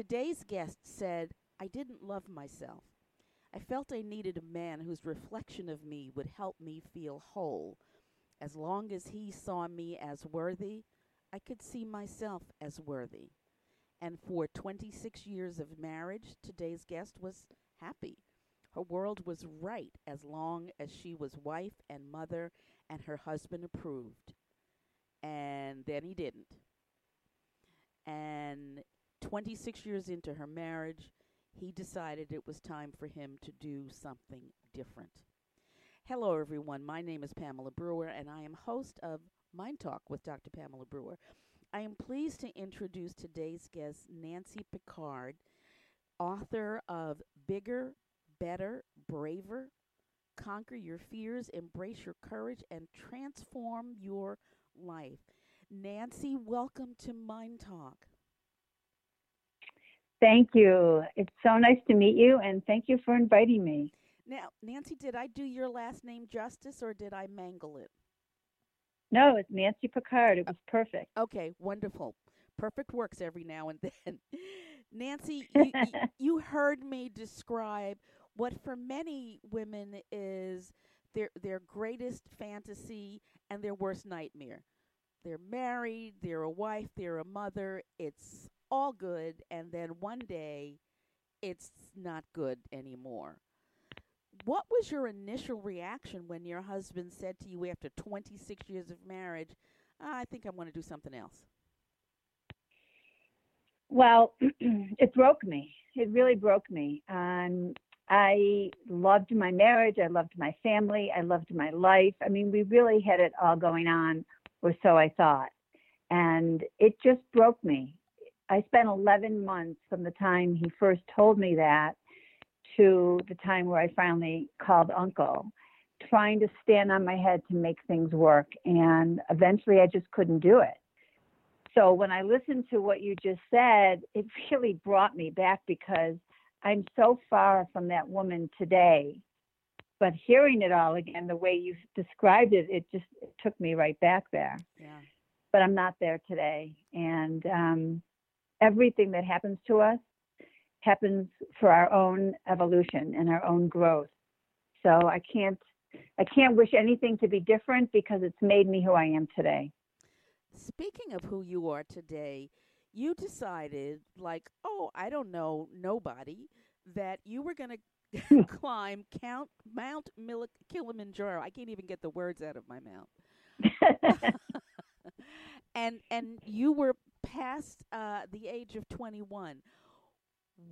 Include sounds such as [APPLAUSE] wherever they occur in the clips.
Today's guest said, I didn't love myself. I felt I needed a man whose reflection of me would help me feel whole. As long as he saw me as worthy, I could see myself as worthy. And for 26 years of marriage, today's guest was happy. Her world was right as long as she was wife and mother and her husband approved. And then he didn't. And 26 years into her marriage, he decided it was time for him to do something different. Hello, everyone. My name is Pamela Brewer, and I am host of Mind Talk with Dr. Pamela Brewer. I am pleased to introduce today's guest, Nancy Pickard, author of Bigger, Better, Braver Conquer Your Fears, Embrace Your Courage, and Transform Your Life. Nancy, welcome to Mind Talk. Thank you. It's so nice to meet you, and thank you for inviting me. Now, Nancy, did I do your last name justice or did I mangle it? No, it's Nancy Pickard. It was perfect. Okay, wonderful. Perfect works every now and [LAUGHS] then. Nancy, [LAUGHS] you, you heard me describe what for many women is their their greatest fantasy and their worst nightmare. They're married, they're a wife, they're a mother. It's all good, and then one day, it's not good anymore what was your initial reaction when your husband said to you after 26 years of marriage, I think I want to do something else? Well, [CLEARS THROAT] it broke me. It really broke me. Um, I loved my marriage. I loved my family. I loved my life. I mean, we really had it all going on, or so I thought. And it just broke me. I spent 11 months from the time he first told me that to the time where I finally called uncle, trying to stand on my head to make things work. And eventually I just couldn't do it. So when I listened to what you just said, it [LAUGHS] really brought me back because I'm so far from that woman today. But hearing it all again, the way you described it, it just it took me right back there. Yeah. But I'm not there today. And um, everything that happens to us happens for our own evolution and our own growth. So I can't I can't wish anything to be different because it's made me who I am today. Speaking of who you are today, you decided like, oh, I don't know nobody that you were going [LAUGHS] to climb Count Mount Mil- Kilimanjaro. I can't even get the words out of my mouth. [LAUGHS] [LAUGHS] and and you were past uh, the age of 21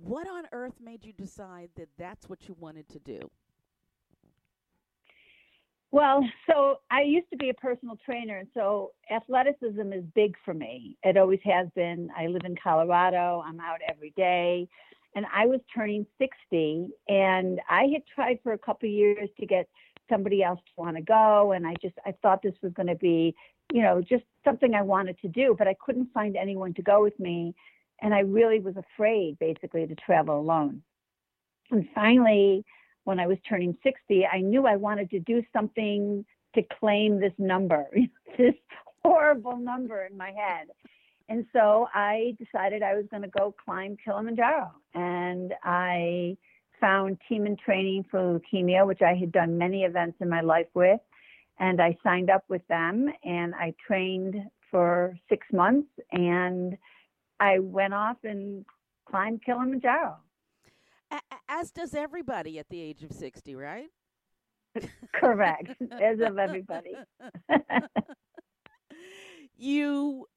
what on earth made you decide that that's what you wanted to do? Well, so I used to be a personal trainer, and so athleticism is big for me. It always has been. I live in Colorado, I'm out every day. And I was turning 60, and I had tried for a couple years to get somebody else to want to go. And I just, I thought this was going to be, you know, just something I wanted to do, but I couldn't find anyone to go with me and I really was afraid basically to travel alone. And finally, when I was turning 60, I knew I wanted to do something to claim this number, [LAUGHS] this horrible number in my head. And so I decided I was going to go climb Kilimanjaro. And I found Team in Training for Leukemia, which I had done many events in my life with. And I signed up with them and I trained for six months and I went off and climbed Kilimanjaro. As does everybody at the age of 60, right? [LAUGHS] Correct, as of everybody. [LAUGHS] you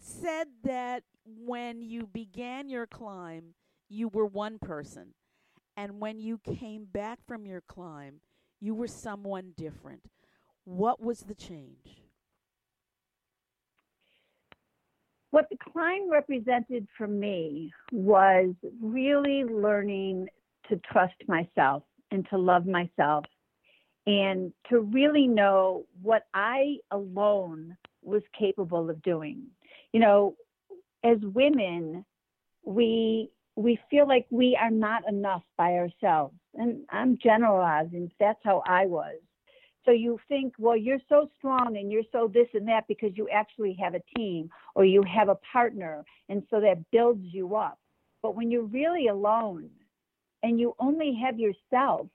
said that when you began your climb, you were one person. And when you came back from your climb, you were someone different. What was the change? what the climb represented for me was really learning to trust myself and to love myself and to really know what I alone was capable of doing. You know, as women, we we feel like we are not enough by ourselves. And I'm generalizing, that's how I was. So you think, well, you're so strong and you're so this and that because you actually have a team or you have a partner. And so that builds you up. But when you're really alone and you only have yourself,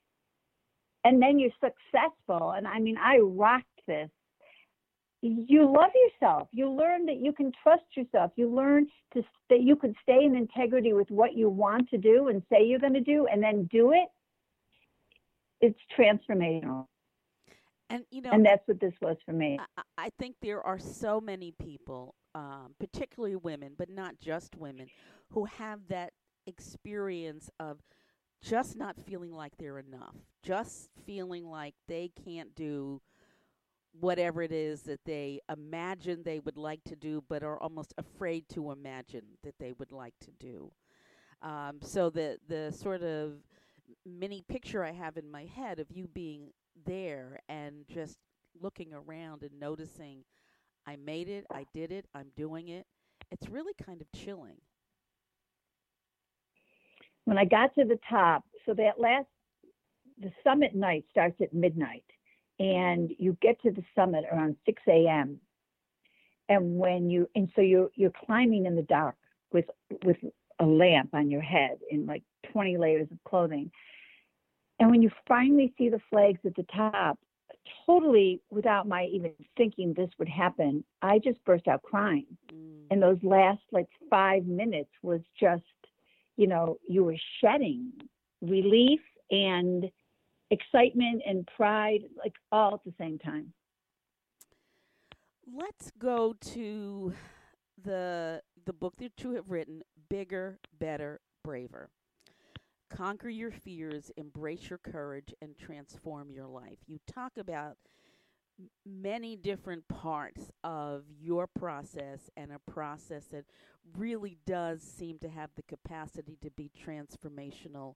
and then you're successful, and I mean, I rocked this. You love yourself. You learn that you can trust yourself. You learn to that you can stay in integrity with what you want to do and say you're going to do, and then do it. It's transformational. And you know, and that's what this was for me. I, I think there are so many people, um, particularly women, but not just women, who have that experience of just not feeling like they're enough, just feeling like they can't do whatever it is that they imagine they would like to do, but are almost afraid to imagine that they would like to do. Um, so the the sort of mini picture I have in my head of you being there and just looking around and noticing I made it, I did it, I'm doing it. It's really kind of chilling. When I got to the top, so that last, the summit night starts at midnight, and you get to the summit around 6 a.m. And when you, and so you're you're climbing in the dark with with a lamp on your head in like 20 layers of clothing, and when you finally see the flags at the top, totally without my even thinking this would happen, I just burst out crying. Mm. And those last like five minutes was just, you know, you were shedding relief and excitement and pride, like all at the same time. Let's go to the the book that you have written, Bigger, Better, Braver. Conquer your fears, embrace your courage, and transform your life. You talk about many different parts of your process and a process that really does seem to have the capacity to be transformational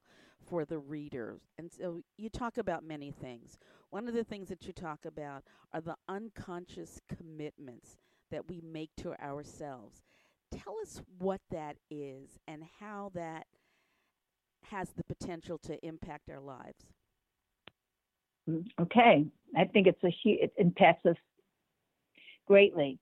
for the readers. And so you talk about many things. One of the things that you talk about are the unconscious commitments that we make to ourselves. Tell us what that is and how that has the potential to impact our lives? Okay, I think it's a huge, it impacts us greatly.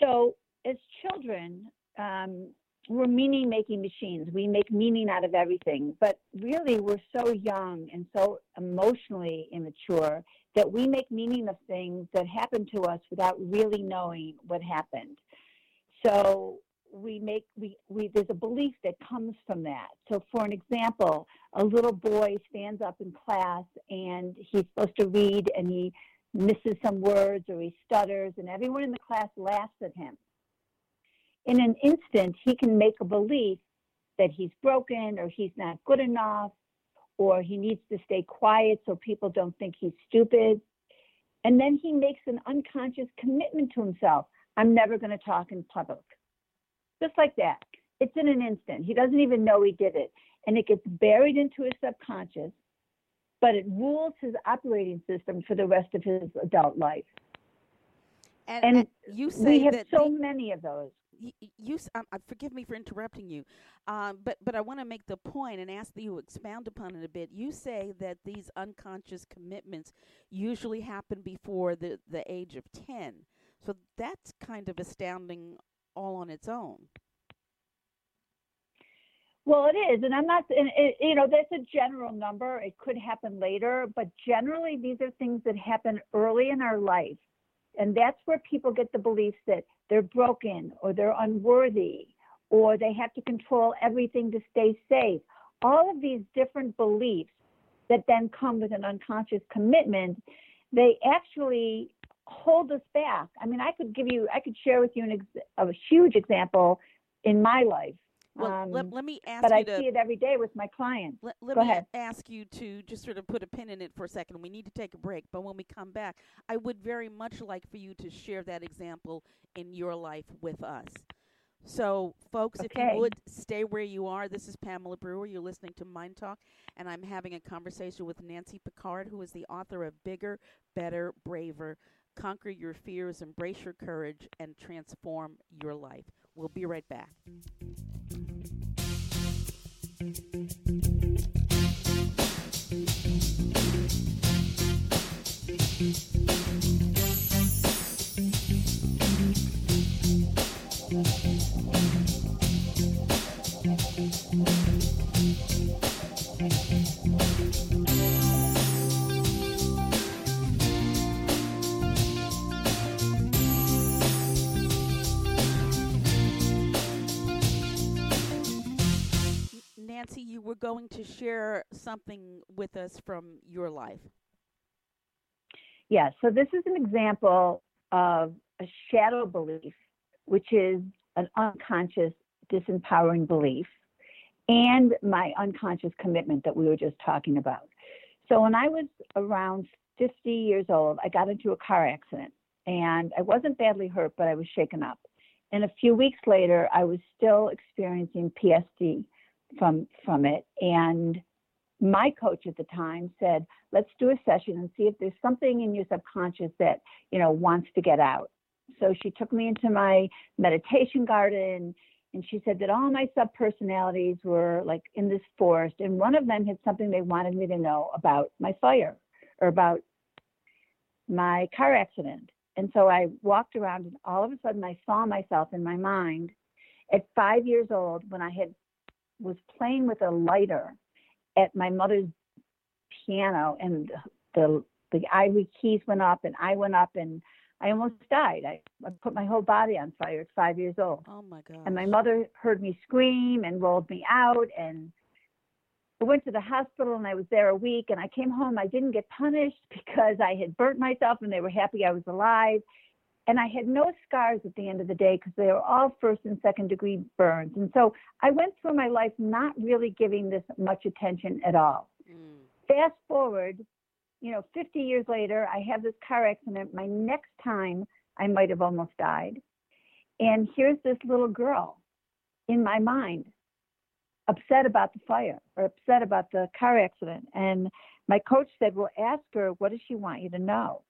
So, as children, um, we're meaning making machines. We make meaning out of everything, but really we're so young and so emotionally immature that we make meaning of things that happen to us without really knowing what happened. So we make we, we there's a belief that comes from that. So for an example a little boy stands up in class and he's supposed to read and he misses some words or he stutters and everyone in the class laughs at him. In an instant he can make a belief that he's broken or he's not good enough or he needs to stay quiet so people don't think he's stupid. And then he makes an unconscious commitment to himself. I'm never going to talk in public just like that. It's in an instant. He doesn't even know he did it. And it gets buried into his subconscious, but it rules his operating system for the rest of his adult life. And, and, and you say we have that so many of those. You, you um, uh, forgive me for interrupting you, um, but but I want to make the point and ask that you expound upon it a bit. You say that these unconscious commitments usually happen before the the age of ten, so that's kind of astounding all on its own. Well, it is, and I'm not, and it, you know, that's a general number. It could happen later, but generally, these are things that happen early in our life, and that's where people get the beliefs that they're broken or they're unworthy or they have to control everything to stay safe. All of these different beliefs that then come with an unconscious commitment, they actually hold us back. I mean, I could give you, I could share with you an ex- a huge example in my life. Well, um, let, let me ask but I to, see it every day with my clients. Let, let me ahead. ask you to just sort of put a pin in it for a second. We need to take a break, but when we come back, I would very much like for you to share that example in your life with us. So, folks, okay. if you would stay where you are, this is Pamela Brewer. You're listening to Mind Talk, and I'm having a conversation with Nancy Pickard, who is the author of Bigger, Better, Braver Conquer your fears, embrace your courage, and transform your life. We'll be right back. Nancy, you going to share something with us from your life. Yes. So this is an example of a shadow belief, which is an unconscious disempowering belief, and my unconscious commitment that we were just talking about. So when I was around 50 years old, I got into a car accident and I wasn't badly hurt, but I was shaken up. And a few weeks later, I was still experiencing PTSD from from it. And my coach at the time said, "Let's do a session and see if there's something in your subconscious that you know wants to get out." So she took me into my meditation garden and she said that all my subpersonalities were like in this forest and one of them had something they wanted me to know about my fire or about my car accident and so i walked around and all of a sudden i saw myself in my mind at five years old when i had was playing with a lighter at my mother's piano and the the ivory keys went up and i went up and I almost died. I, I put my whole body on fire at five years old. Oh my God. And my mother heard me scream and rolled me out. And I went to the hospital and I was there a week. And I came home. I didn't get punished because I had burnt myself and they were happy I was alive. And I had no scars at the end of the day because they were all first and second degree burns. And so I went through my life not really giving this much attention at all. Mm. Fast forward you know, 50 years later, I have this car accident. My next time, I might have almost died. And here's this little girl in my mind, upset about the fire or upset about the car accident. And my coach said, Well, ask her, what does she want you to know?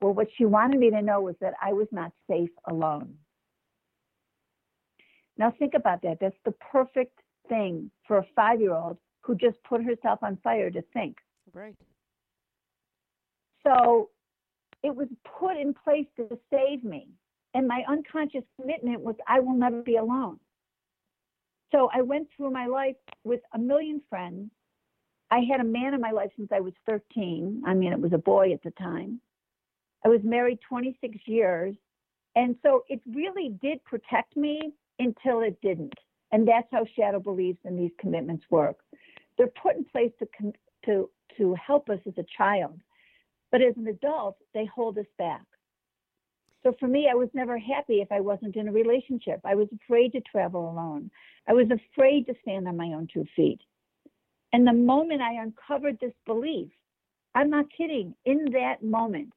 Well, what she wanted me to know was that I was not safe alone. Now, think about that. That's the perfect thing for a five year old who just put herself on fire to think. Right. So it was put in place to save me. And my unconscious commitment was I will never be alone. So I went through my life with a million friends. I had a man in my life since I was 13. I mean, it was a boy at the time. I was married 26 years. And so it really did protect me until it didn't. And that's how shadow beliefs and these commitments work. They're put in place to, to, to help us as a child but as an adult, they hold us back. So for me, I was never happy if I wasn't in a relationship. I was afraid to travel alone. I was afraid to stand on my own two feet. And the moment I uncovered this belief, I'm not kidding, in that moment,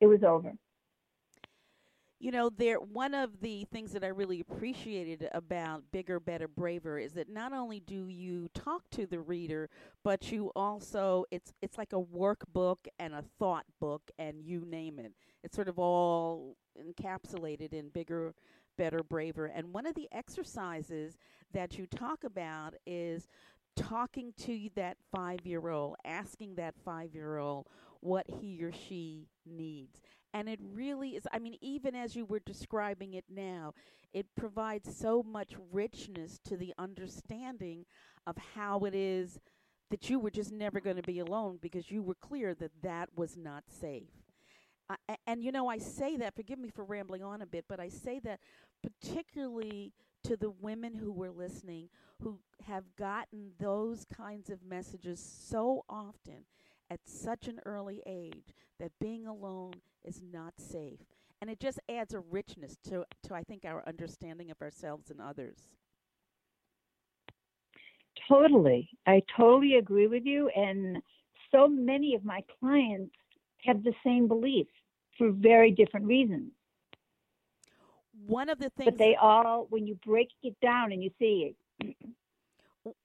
it was over. You know there one of the things that i really appreciated about bigger better braver is that not only do you talk to the reader but you also it's it's like a workbook and a thought book and you name it. It's sort of all encapsulated in bigger better braver. And one of the exercises that you talk about is talking to that 5 year old asking that 5 year old what he or she needs and it really is, I mean, even as you were describing it now, it provides so much richness to the understanding of how it is that you were just never going to be alone because you were clear that that was not safe. Uh, and you know, I say that, forgive me for rambling on a bit, but I say that particularly to the women who were listening who have gotten those kinds of messages so often at such an early age that being alone is not safe. And it just adds a richness to, to I think, our understanding of ourselves and others. Totally. I totally agree with you. And so many of my clients have the same beliefs for very different reasons. One of the things. But they all, when you break it down and you see it,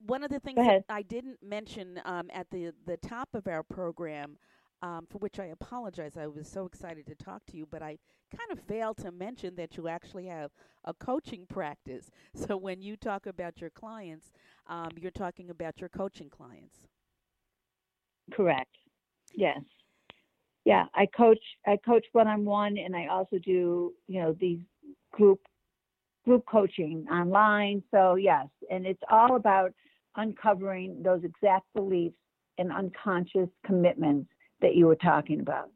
one of the things that I didn't mention um, at the, the top of our program um, for which I apologize. I was so excited to talk to you, but I kind of failed to mention that you actually have a coaching practice. [LAUGHS] So when you talk about your clients, um, you're talking about your coaching clients. Correct. Yes. Yeah, I coach. I coach one on one, and I also do you know these group group coaching online. So yes, and it's all about uncovering those exact beliefs and unconscious commitments that you were talking about.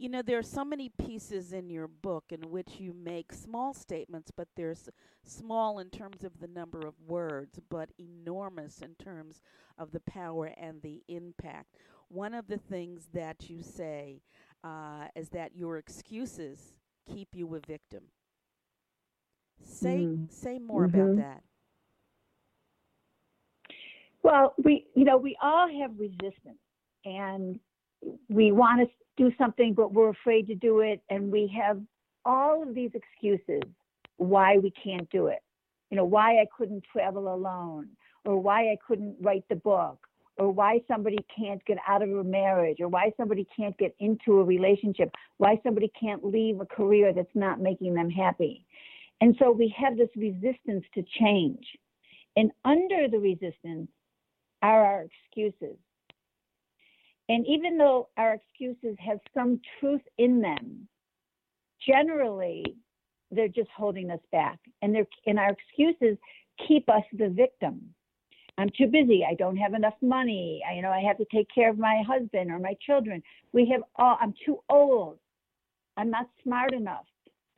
You know, there are so many pieces in your book in which you make small statements, but they're small in terms of the number of words, but enormous in terms of the power and the impact. One of the things that you say uh, is that your excuses keep you a victim. Say Mm. say more about Mhm. that. Well, we, you know, we all have resistance and we want to do something, but we're afraid to do it. And we have all of these excuses why we can't do it. You know, why I couldn't travel alone, or why I couldn't write the book, or why somebody can't get out of a marriage, or why somebody can't get into a relationship, why somebody can't leave a career that's not making them happy. And so we have this resistance to change. And under the resistance are our excuses. And even though our excuses have some truth in them, generally they're just holding us back. And they're and our excuses keep us the victim. I'm too busy. I don't have enough money. I, you know, I have to take care of my husband or my children. We have all. I'm too old. I'm not smart enough.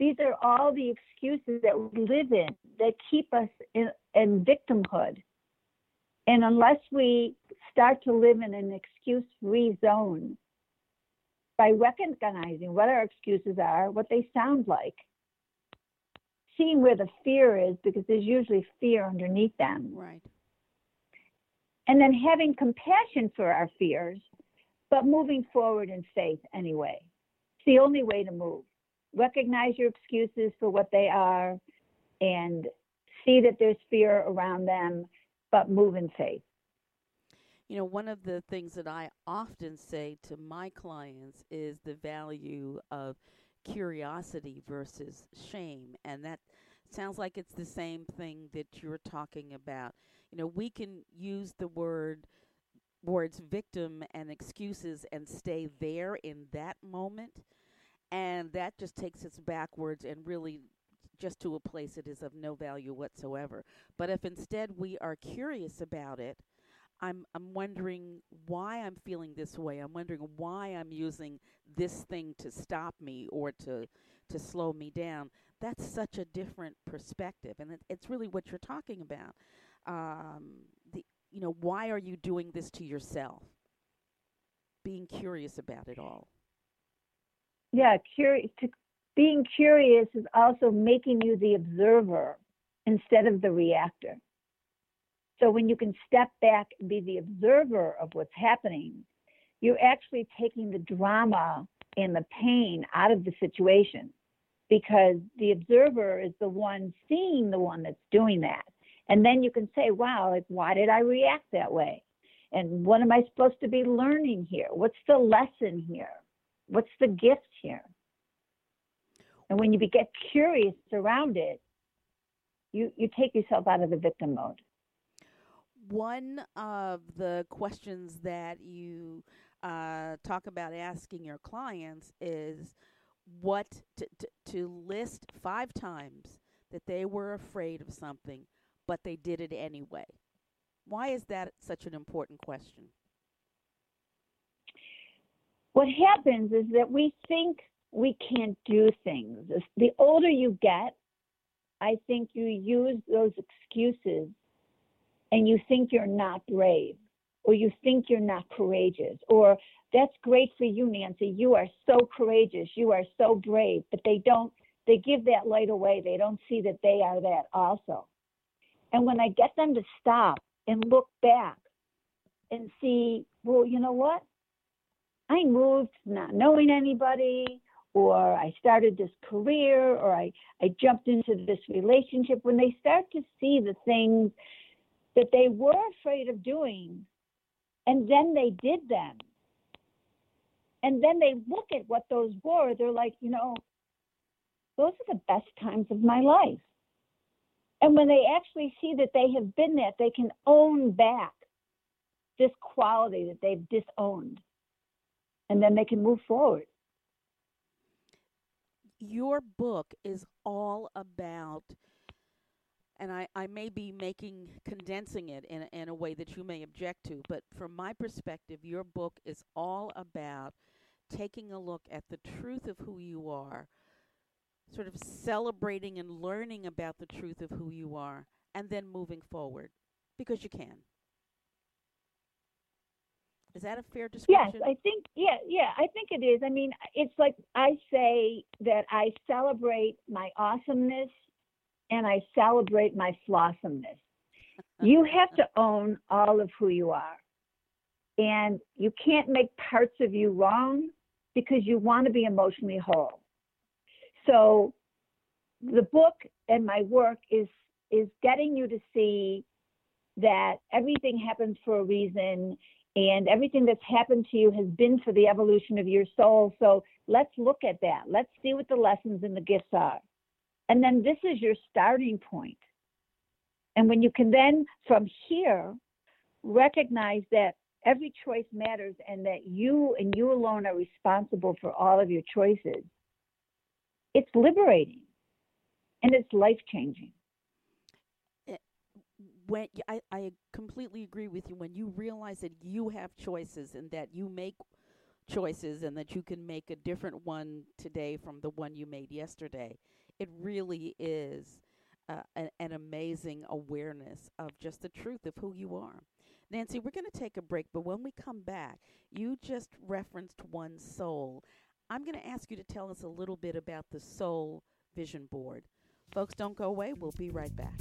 These are all the excuses that we live in that keep us in, in victimhood. And unless we start to live in an excuse free zone by recognizing what our excuses are, what they sound like, seeing where the fear is, because there's usually fear underneath them, Right. and then having compassion for our fears, but moving forward in faith anyway. It's the only way to move. Recognize your excuses for what they are and see that there's fear around them, but move in faith. You know, one of the things that I often say to my clients is the value of curiosity versus shame. And that sounds like it's the same thing that you're talking about. You know, we can use the word words victim and excuses and stay there in that moment and that just takes us backwards and really just to a place that is of no value whatsoever. But if instead we are curious about it, I'm I'm wondering why I'm feeling this way. I'm wondering why I'm using this thing to stop me or to to slow me down. That's such a different perspective, and it, it's really what you're talking about. Um, the you know why are you doing this to yourself? Being curious about it all. Yeah, curious. To, being curious is also making you the observer instead of the reactor. So when you can step back and be the observer of what's happening, you're actually taking the drama and the pain out of the situation because the observer is the one seeing the one that's doing that. And then you can say, wow, like, why did I react that way? And what am I supposed to be learning here? What's the lesson here? What's the gift here? And when you get curious around it, you, you take yourself out of the victim mode. One of the questions that you uh, talk about asking your clients is what to, to, to list five times that they were afraid of something, but they did it anyway. Why is that such an important question? What happens is that we think we can't do things. The older you get, I think you use those excuses and you think you're not brave or you think you're not courageous or that's great for you nancy. You are so courageous. You are so brave. But they don't they give that light away. They don't see that they are that also. And when i get them to stop and look back and see well you know what i moved not knowing anybody or i started this career or i i jumped into this relationship when they start to see the things that they were afraid of doing and then they did them. And then they look at what those were they're like you know those are the best times of my life. And when they actually see that they have been that they can own back this quality that they've disowned and then they can move forward your book is all about and I, I may be making condensing it in, in a way that you may object to, but from my perspective, your book is all about taking a look at the truth of who you are, sort of celebrating and learning about the truth of who you are, and then moving forward because you can. Is that a fair description? Yes, I think yeah, yeah, I think it is. I mean, it's like I say that I celebrate my awesomeness and I celebrate my flossomeness. Uh-huh. you have to own all of who you are. And you can't make parts of you wrong because you want to be emotionally whole. So the book and my work is is getting you to see that everything happens for a reason and everything that's happened to you has been for the evolution of your soul. So let's look at that. Let's see what the lessons and the gifts are. And then this is your starting point. And when you can then, from here, recognize that every choice matters and that you and you alone are responsible for all of your choices, it's liberating and it's life changing when I, I completely agree with you when you realize that you have choices and that you make choices and that you can make a different one today from the one you made yesterday it really is uh, an, an amazing awareness of just the truth of who you are. Nancy we're going to take a break but when we come back you just referenced one soul. I'm going to ask you to tell us a little bit about the soul vision board. Folks don't go away. We'll be right back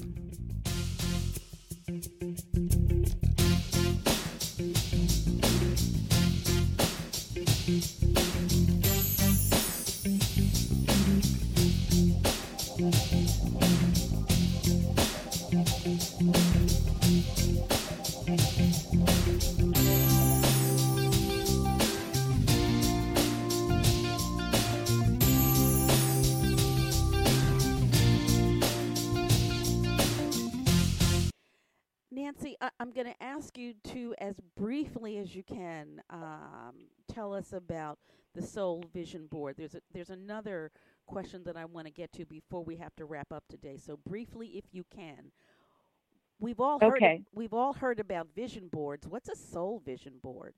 Nancy, ask you to, as briefly as you can, um, tell us about the Soul Vision Board. There's a, there's another question that I want to get to before we have to wrap up today. So briefly, if you can, we've all heard okay. we've all heard about vision boards. What's a Soul Vision Board?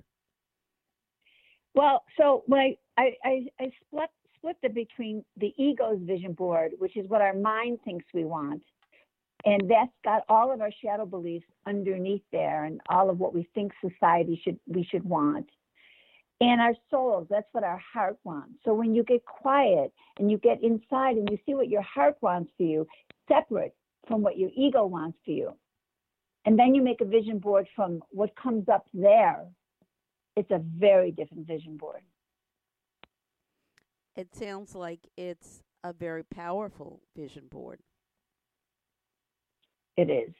Well, so when I I, I, I split split it between the ego's vision board, which is what our mind thinks we want, and that's got all of our shadow beliefs underneath there and all of what we think society should we should want. And our souls that's what our heart wants. So when you get quiet and you get inside and you see what your heart wants for you separate from what your ego wants for you. And then you make a vision board from what comes up there. It's a very different vision board. It sounds like it's a very powerful vision board it is.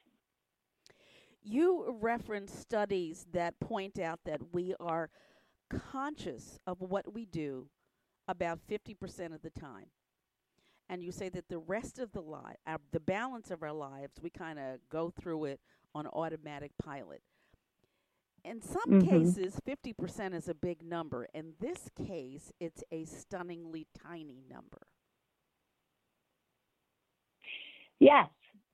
You reference studies that point out that we are conscious of what we do about 50% of the time. And you say that the rest of the life, the balance of our lives, we kind of go through it on automatic pilot. In some mm-hmm. cases, 50% is a big number. In this case, it's a stunningly tiny number. Yes.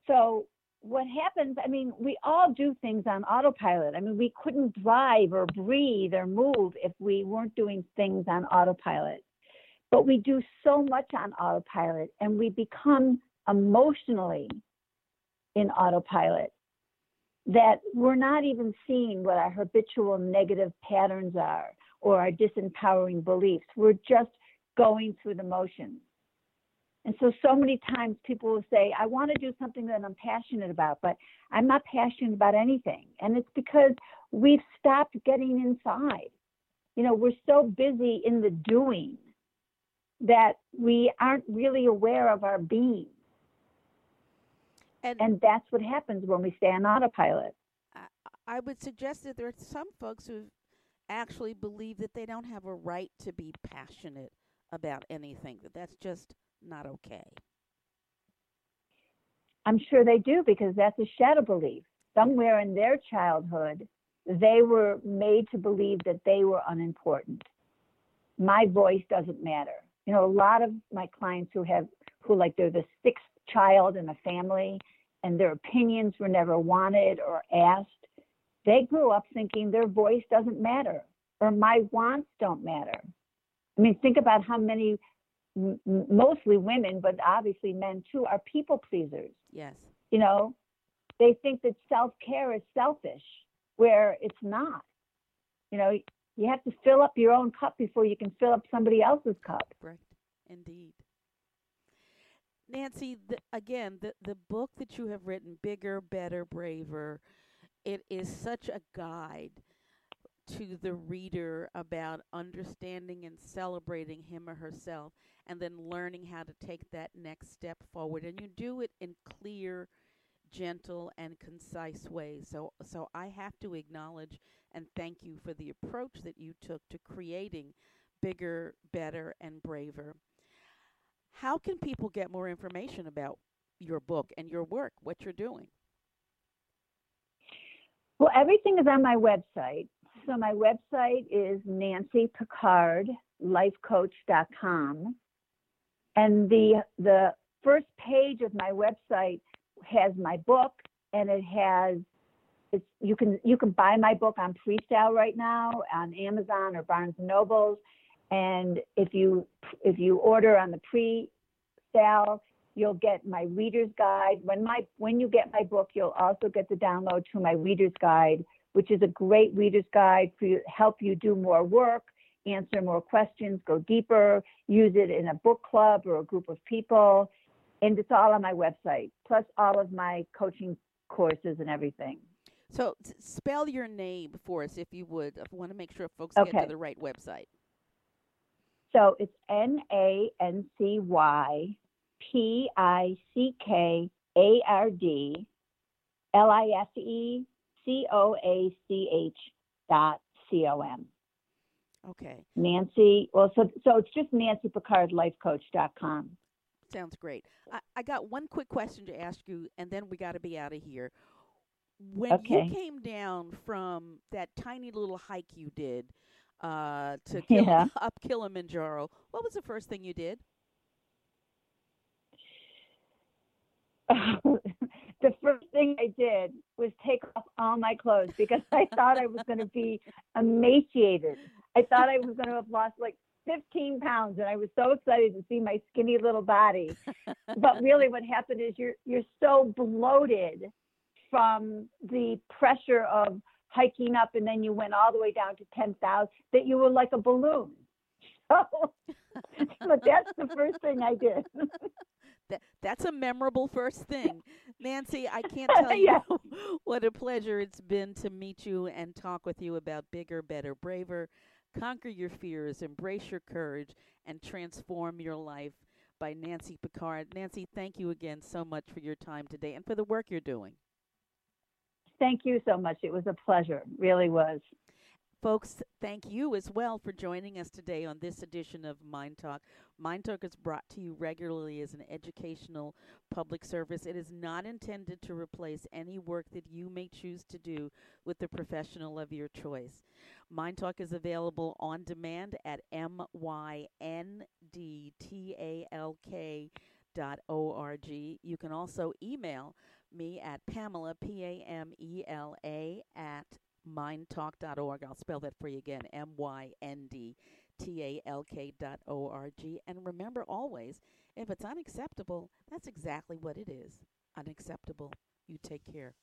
So what happens, I mean, we all do things on autopilot. I mean, we couldn't drive or breathe or move if we weren't doing things on autopilot. But we do so much on autopilot and we become emotionally in autopilot that we're not even seeing what our habitual negative patterns are or our disempowering beliefs. We're just going through the motions. And so, so many times people will say, I want to do something that I'm passionate about, but I'm not passionate about anything. And it's because we've stopped getting inside. You know, we're so busy in the doing that we aren't really aware of our being. And, and that's what happens when we stay on autopilot. I would suggest that there are some folks who actually believe that they don't have a right to be passionate about anything, that that's just not okay? I'm sure they do because that's a shadow belief. Somewhere in their childhood, they were made to believe that they were unimportant. My voice doesn't matter. You know, a lot of my clients who have, who like they're the sixth child in a family and their opinions were never wanted or asked, they grew up thinking their voice doesn't matter or my wants don't matter. I mean, think about how many, m- mostly women, but obviously men too, are people pleasers. Yes. You know, they think that self care is selfish, where it's not. You know, you have to fill up your own cup before you can fill up somebody else's cup. Right. Indeed. Nancy, the, again, the, the book that you have written, Bigger, Better, Braver, it is such a guide to the reader about understanding and celebrating him or herself and then learning how to take that next step forward. And you do it in clear gentle and concise ways. So so I have to acknowledge and thank you for the approach that you took to creating bigger better and braver. How can people get more information about your book and your work what you're doing? Well everything is on my website so my website is nancypickardlifecoach.com. And the the first page of my website has my book and it has it's, you can you can buy my book on pre-sale right now on Amazon or Barnes and Nobles. And if you if you order on the pre-sale, you'll get my reader's guide. When my when you get my book, you'll also get the download to my reader's guide which is a great reader's guide to help you do more work, answer more questions, go deeper, use it in a book club or a group of people. And it's all on my website, plus all of my coaching courses and everything. So spell your name for us, if you would. I want to make sure folks okay. get to the right website. So it's N A N C Y P I C K A R D L I F E C O A C H dot C O M. Okay. Nancy, well, so, so it's just Nancy Pickard dot com. Sounds great. I, I got one quick question to ask you, and then we got to be out of here. When okay. you came down from that tiny little hike you did uh, to [LAUGHS] yeah. [LAUGHS] up Kilimanjaro, what was the first thing you did? [LAUGHS] the first thing I did was take off all my clothes because I [LAUGHS] thought I was going to be emaciated. I thought I was going to have lost like 15 pounds and I was so excited to see my skinny little body. but really what happened is you're you're so bloated from the pressure of hiking up and then you went all the way down to 10,000 that you were like a balloon. [LAUGHS] So but that's the first thing I did [LAUGHS] that that's a memorable first thing. [LAUGHS] Nancy, I can't [LAUGHS] tell you [LAUGHS] what a pleasure it's been to meet you and talk with you about bigger, better, braver. Conquer your fears, embrace your courage, and transform your life by Nancy Pickard. Nancy, thank you again so much for your time today and for the work you're doing. Thank you so much. It was a pleasure. Really was. Folks, thank you as well for joining us today on this edition of Mind Talk. Mind Talk is brought to you regularly as an educational public service. It is not intended to replace any work that you may choose to do with the professional of your choice. Mind Talk is available on demand at myndtalk.org. You can also email me at Pamela, P A M E L A, at myndtalk.org. I'll spell that for you again M Y N D T A L K dot O R G. And remember always, if it's unacceptable, that's exactly what it is unacceptable. You take care.